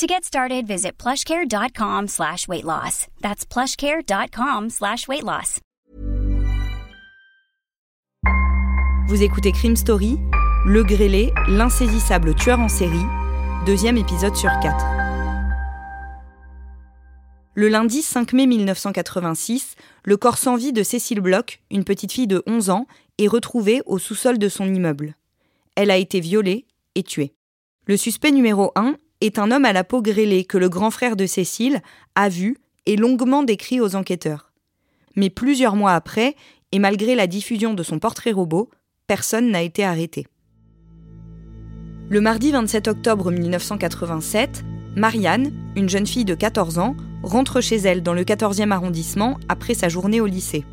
To get started, visit plushcare.com slash weight loss. That's plushcare.com slash weight loss. Vous écoutez Crime Story, Le Grêlé, l'insaisissable tueur en série, deuxième épisode sur quatre. Le lundi 5 mai 1986, le corps sans vie de Cécile Bloch, une petite fille de 11 ans, est retrouvé au sous-sol de son immeuble. Elle a été violée et tuée. Le suspect numéro 1 est un homme à la peau grêlée que le grand frère de Cécile a vu et longuement décrit aux enquêteurs. Mais plusieurs mois après, et malgré la diffusion de son portrait robot, personne n'a été arrêté. Le mardi 27 octobre 1987, Marianne, une jeune fille de 14 ans, rentre chez elle dans le 14e arrondissement après sa journée au lycée.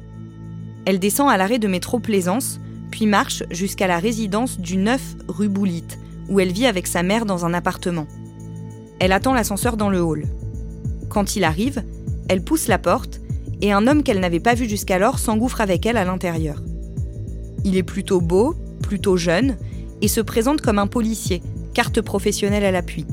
Elle descend à l'arrêt de métro Plaisance, puis marche jusqu'à la résidence du 9 rue Boulite, où elle vit avec sa mère dans un appartement. Elle attend l'ascenseur dans le hall. Quand il arrive, elle pousse la porte et un homme qu'elle n'avait pas vu jusqu'alors s'engouffre avec elle à l'intérieur. Il est plutôt beau, plutôt jeune, et se présente comme un policier, carte professionnelle à l'appui.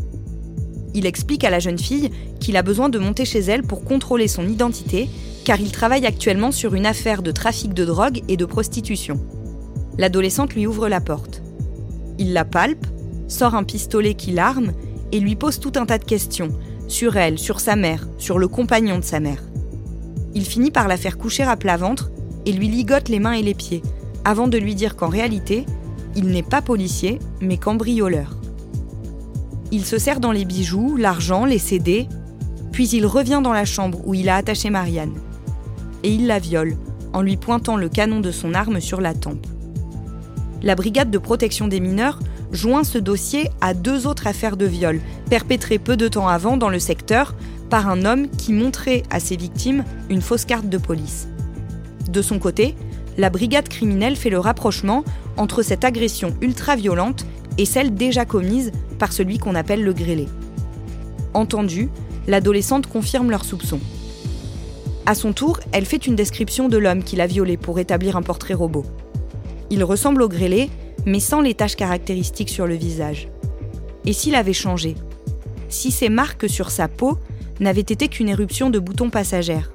Il explique à la jeune fille qu'il a besoin de monter chez elle pour contrôler son identité, car il travaille actuellement sur une affaire de trafic de drogue et de prostitution. L'adolescente lui ouvre la porte. Il la palpe, sort un pistolet qui l'arme et lui pose tout un tas de questions sur elle, sur sa mère, sur le compagnon de sa mère. Il finit par la faire coucher à plat ventre et lui ligote les mains et les pieds, avant de lui dire qu'en réalité, il n'est pas policier, mais cambrioleur. Il se sert dans les bijoux, l'argent, les CD, puis il revient dans la chambre où il a attaché Marianne. Et il la viole, en lui pointant le canon de son arme sur la tempe. La brigade de protection des mineurs joint ce dossier à deux autres affaires de viol, perpétrées peu de temps avant dans le secteur par un homme qui montrait à ses victimes une fausse carte de police. De son côté, la brigade criminelle fait le rapprochement entre cette agression ultra-violente et celle déjà commise par celui qu'on appelle le grêlé. Entendue, l'adolescente confirme leurs soupçons. À son tour, elle fait une description de l'homme qui l'a violée pour établir un portrait robot. Il ressemble au grêlé, mais sans les taches caractéristiques sur le visage. Et s'il avait changé Si ces marques sur sa peau n'avaient été qu'une éruption de boutons passagères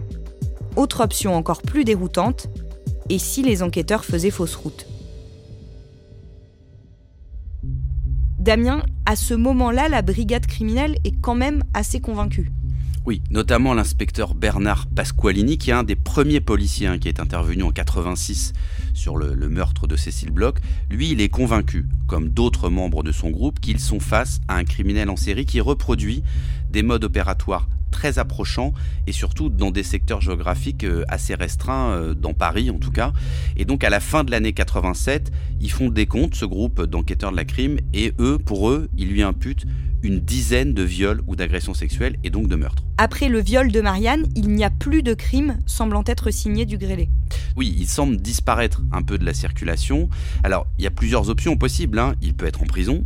Autre option encore plus déroutante, et si les enquêteurs faisaient fausse route Damien, à ce moment-là, la brigade criminelle est quand même assez convaincue. Oui, notamment l'inspecteur Bernard Pasqualini, qui est un des premiers policiers hein, qui est intervenu en 86 sur le, le, meurtre de Cécile Bloch. Lui, il est convaincu, comme d'autres membres de son groupe, qu'ils sont face à un criminel en série qui reproduit des modes opératoires très approchants et surtout dans des secteurs géographiques euh, assez restreints, euh, dans Paris en tout cas. Et donc à la fin de l'année 87, ils font des comptes, ce groupe d'enquêteurs de la crime, et eux, pour eux, ils lui imputent une dizaine de viols ou d'agressions sexuelles et donc de meurtres. Après le viol de Marianne, il n'y a plus de crimes semblant être signés du grêlé. Oui, il semble disparaître un peu de la circulation. Alors, il y a plusieurs options possibles. Hein. Il peut être en prison,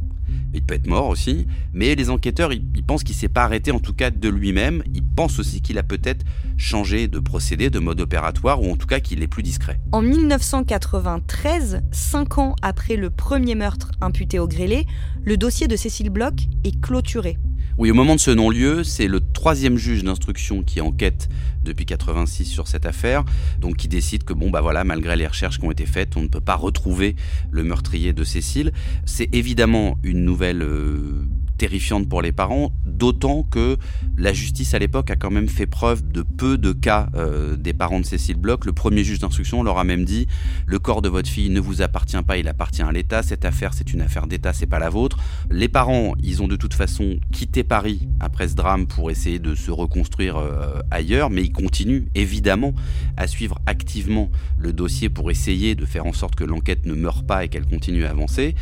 il peut être mort aussi, mais les enquêteurs, ils, pensent qu'il s'est pas arrêté en tout cas de lui-même. Ils pensent aussi qu'il a peut-être changé de procédé, de mode opératoire, ou en tout cas qu'il est plus discret. En 1993, cinq ans après le premier meurtre imputé au grêlé, le dossier de Cécile Bloch est clôturé. Oui, au moment de ce non-lieu, c'est le troisième juge d'instruction qui enquête depuis 86 sur cette affaire, donc qui décide que bon bah voilà, malgré les recherches qui ont été faites, on ne peut pas retrouver le meurtrier de Cécile. C'est évidemment une nouvelle euh, terrifiante pour les parents, d'autant que la justice à l'époque a quand même fait preuve de peu de cas euh, des parents de Cécile Bloch. Le premier juge d'instruction leur a même dit le corps de votre fille ne vous appartient pas, il appartient à l'État. Cette affaire, c'est une affaire d'État, c'est pas la vôtre. Les parents, ils ont de toute façon quitté Paris après ce drame pour essayer de se reconstruire euh, ailleurs, mais ils continuent évidemment à suivre activement le dossier pour essayer de faire en sorte que l'enquête ne meure pas et qu'elle continue à avancer.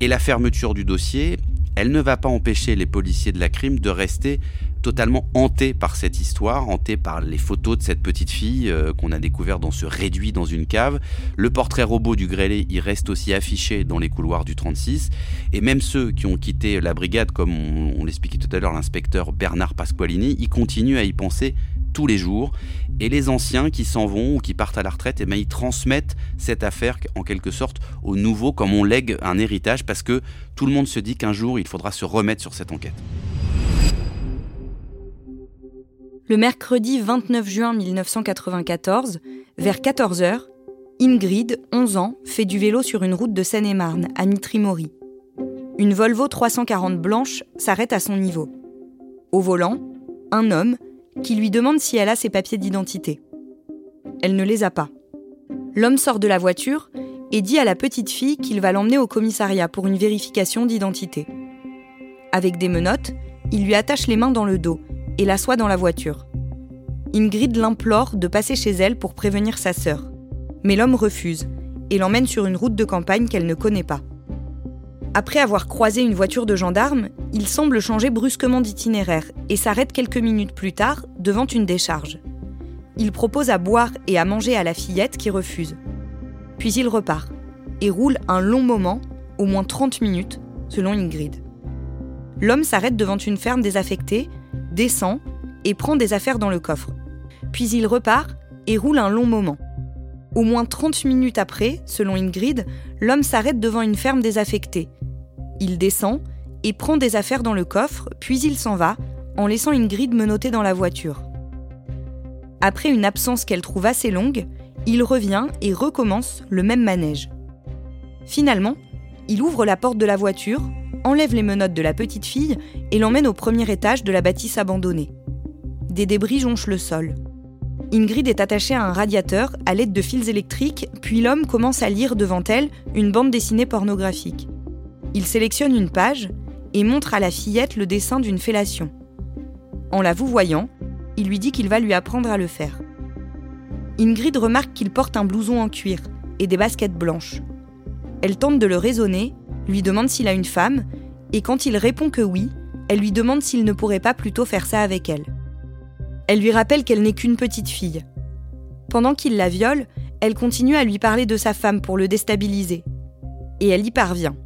Et la fermeture du dossier, elle ne va pas empêcher les policiers de la crime de rester totalement hanté par cette histoire, hanté par les photos de cette petite fille euh, qu'on a découvert dans ce réduit dans une cave. Le portrait robot du grêlé, il reste aussi affiché dans les couloirs du 36. Et même ceux qui ont quitté la brigade, comme on, l'expliquait tout à l'heure, l'inspecteur Bernard Pasqualini, ils continuent à y penser tous les jours. Et les anciens qui s'en vont ou qui partent à la retraite, eh ben, ils transmettent cette affaire en quelque sorte aux nouveaux, comme on lègue un héritage, parce que tout le monde se dit qu'un jour, il faudra se remettre sur cette enquête. Le mercredi 29 juin 1994, vers 14h, Ingrid, 11 ans, fait du vélo sur une route de Seine-et-Marne, à Mitry-Mory. Une Volvo 340 blanche s'arrête à son niveau. Au volant, un homme qui lui demande si elle a ses papiers d'identité. Elle ne les a pas. L'homme sort de la voiture et dit à la petite fille qu'il va l'emmener au commissariat pour une vérification d'identité. Avec des menottes, il lui attache les mains dans le dos et l'assoit dans la voiture. Ingrid l'implore de passer chez elle pour prévenir sa sœur. Mais l'homme refuse et l'emmène sur une route de campagne qu'elle ne connaît pas. Après avoir croisé une voiture de gendarme, il semble changer brusquement d'itinéraire et s'arrête quelques minutes plus tard devant une décharge. Il propose à boire et à manger à la fillette qui refuse. Puis il repart et roule un long moment, au moins 30 minutes, selon Ingrid. L'homme s'arrête devant une ferme désaffectée, descend et prend des affaires dans le coffre. Puis il repart et roule un long moment. Au moins 30 minutes après, selon Ingrid, l'homme s'arrête devant une ferme désaffectée. Il descend et prend des affaires dans le coffre, puis il s'en va, en laissant Ingrid menotter dans la voiture. Après une absence qu'elle trouve assez longue, il revient et recommence le même manège. Finalement, il ouvre la porte de la voiture, enlève les menottes de la petite fille et l'emmène au premier étage de la bâtisse abandonnée. Des débris jonchent le sol. Ingrid est attachée à un radiateur à l'aide de fils électriques, puis l'homme commence à lire devant elle une bande dessinée pornographique. Il sélectionne une page et montre à la fillette le dessin d'une fellation. En la vous voyant, il lui dit qu'il va lui apprendre à le faire. Ingrid remarque qu'il porte un blouson en cuir et des baskets blanches. Elle tente de le raisonner, lui demande s'il a une femme, et quand il répond que oui, elle lui demande s'il ne pourrait pas plutôt faire ça avec elle. Elle lui rappelle qu'elle n'est qu'une petite fille. Pendant qu'il la viole, elle continue à lui parler de sa femme pour le déstabiliser. Et elle y parvient.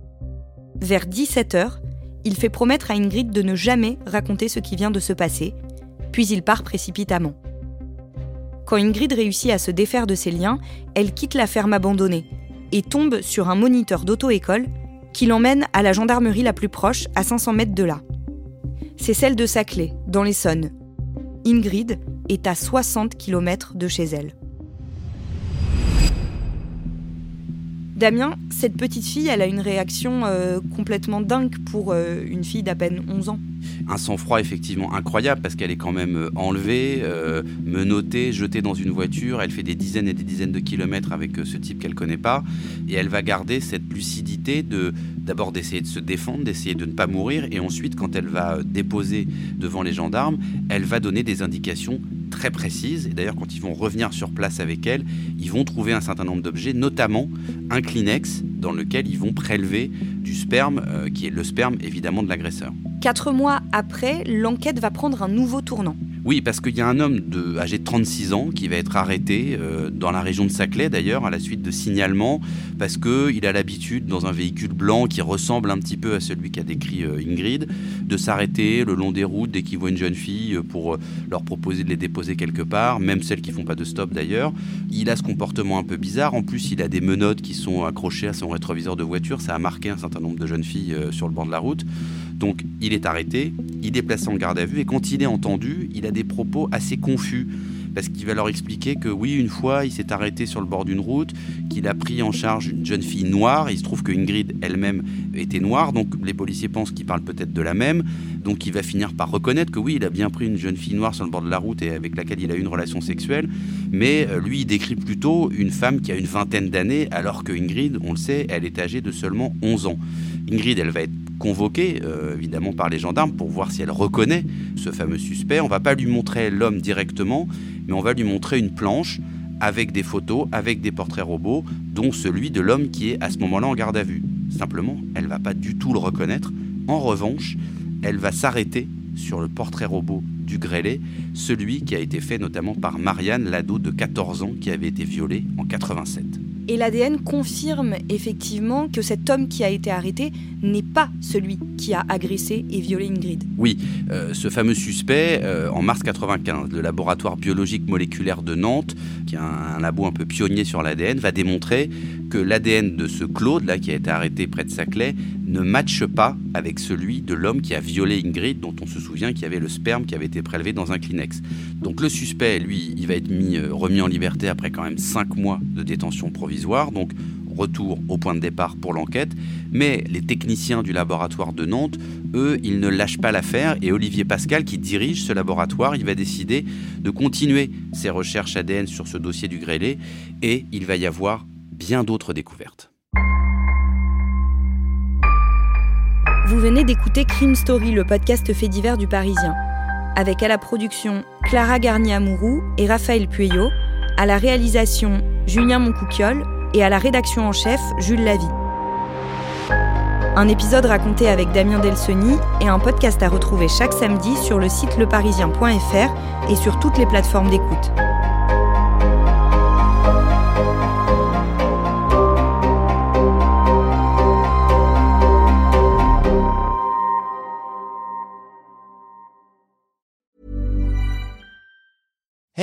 Vers 17h, il fait promettre à Ingrid de ne jamais raconter ce qui vient de se passer, puis il part précipitamment. Quand Ingrid réussit à se défaire de ses liens, elle quitte la ferme abandonnée et tombe sur un moniteur d'auto-école qui l'emmène à la gendarmerie la plus proche, à 500 mètres de là. C'est celle de Saclay, dans l'Essonne, Ingrid est à 60 km de chez elle. Damien, cette petite fille, elle a une réaction euh, complètement dingue pour euh, une fille d'à peine 11 ans. Un sang-froid effectivement incroyable parce qu'elle est quand même euh, enlevée, menottée, jetée dans une voiture. Elle fait des dizaines et des dizaines de kilomètres avec ce type qu'elle connaît pas. Et elle va garder cette lucidité de d'abord d'essayer de se défendre, d'essayer de ne pas mourir. Et ensuite, quand elle va déposer devant les gendarmes, elle va donner des indications très précises. Et d'ailleurs, quand ils vont revenir sur place avec elle, ils vont trouver un certain nombre d'objets, notamment un Kleenex dans lequel ils vont prélever du sperme, euh, qui est le sperme évidemment de l'agresseur. Quatre mois après, l'enquête va prendre un nouveau tournant. Oui, parce qu'il y a un homme âgé de 36 ans qui va être arrêté euh, dans la région de Saclay d'ailleurs à la suite de signalements parce qu'il a l'habitude dans un véhicule blanc qui ressemble un petit peu à celui qu'a décrit euh, Ingrid de s'arrêter le long des routes dès qu'il voit une jeune fille pour leur proposer de les déposer quelque part, même celles qui font pas de stop d'ailleurs. Il a ce comportement un peu bizarre. En plus, il a des menottes qui sont accrochées à son rétroviseur de voiture. Ça a marqué un certain nombre de jeunes filles euh, sur le bord de la route. Donc il est arrêté, il est placé en garde à vue et quand il est entendu, il a des propos assez confus parce qu'il va leur expliquer que oui, une fois, il s'est arrêté sur le bord d'une route, qu'il a pris en charge une jeune fille noire. Il se trouve que Ingrid elle-même était noire, donc les policiers pensent qu'il parle peut-être de la même. Donc il va finir par reconnaître que oui, il a bien pris une jeune fille noire sur le bord de la route et avec laquelle il a eu une relation sexuelle. Mais euh, lui, il décrit plutôt une femme qui a une vingtaine d'années, alors que Ingrid, on le sait, elle est âgée de seulement 11 ans. Ingrid, elle va être convoquée, euh, évidemment, par les gendarmes pour voir si elle reconnaît ce fameux suspect. On va pas lui montrer l'homme directement, mais on va lui montrer une planche avec des photos, avec des portraits robots, dont celui de l'homme qui est à ce moment-là en garde à vue. Simplement, elle va pas du tout le reconnaître. En revanche, elle va s'arrêter sur le portrait robot du grêlé, celui qui a été fait notamment par Marianne, l'ado de 14 ans qui avait été violée en 87. Et l'ADN confirme effectivement que cet homme qui a été arrêté n'est pas celui qui a agressé et violé Ingrid. Oui, euh, ce fameux suspect, euh, en mars 95, le laboratoire biologique moléculaire de Nantes, qui est un, labo un peu pionnier sur l'ADN, va démontrer que l'ADN de ce Claude, là, qui a été arrêté près de Saclay, ne matche pas avec celui de l'homme qui a violé Ingrid, dont on se souvient qu'il y avait le sperme qui avait été prélevé dans un Kleenex. Donc le suspect, lui, il va être mis, euh, remis en liberté après quand même 5 mois de détention provisoire. Donc retour au point de départ pour l'enquête, mais les techniciens du laboratoire de Nantes, eux, ils ne lâchent pas l'affaire et Olivier Pascal, qui dirige ce laboratoire, il va décider de continuer ses recherches ADN sur ce dossier du grêlé et il va y avoir bien d'autres découvertes. Vous venez d'écouter Crime Story, le podcast fait divers du Parisien, avec à la production Clara Garnier-Amouroux et Raphaël Pueyo, à la réalisation Julien Moncouquiole et à la rédaction en chef Jules Lavie. Un épisode raconté avec Damien Delsoni et un podcast à retrouver chaque samedi sur le site leparisien.fr et sur toutes les plateformes d'écoute.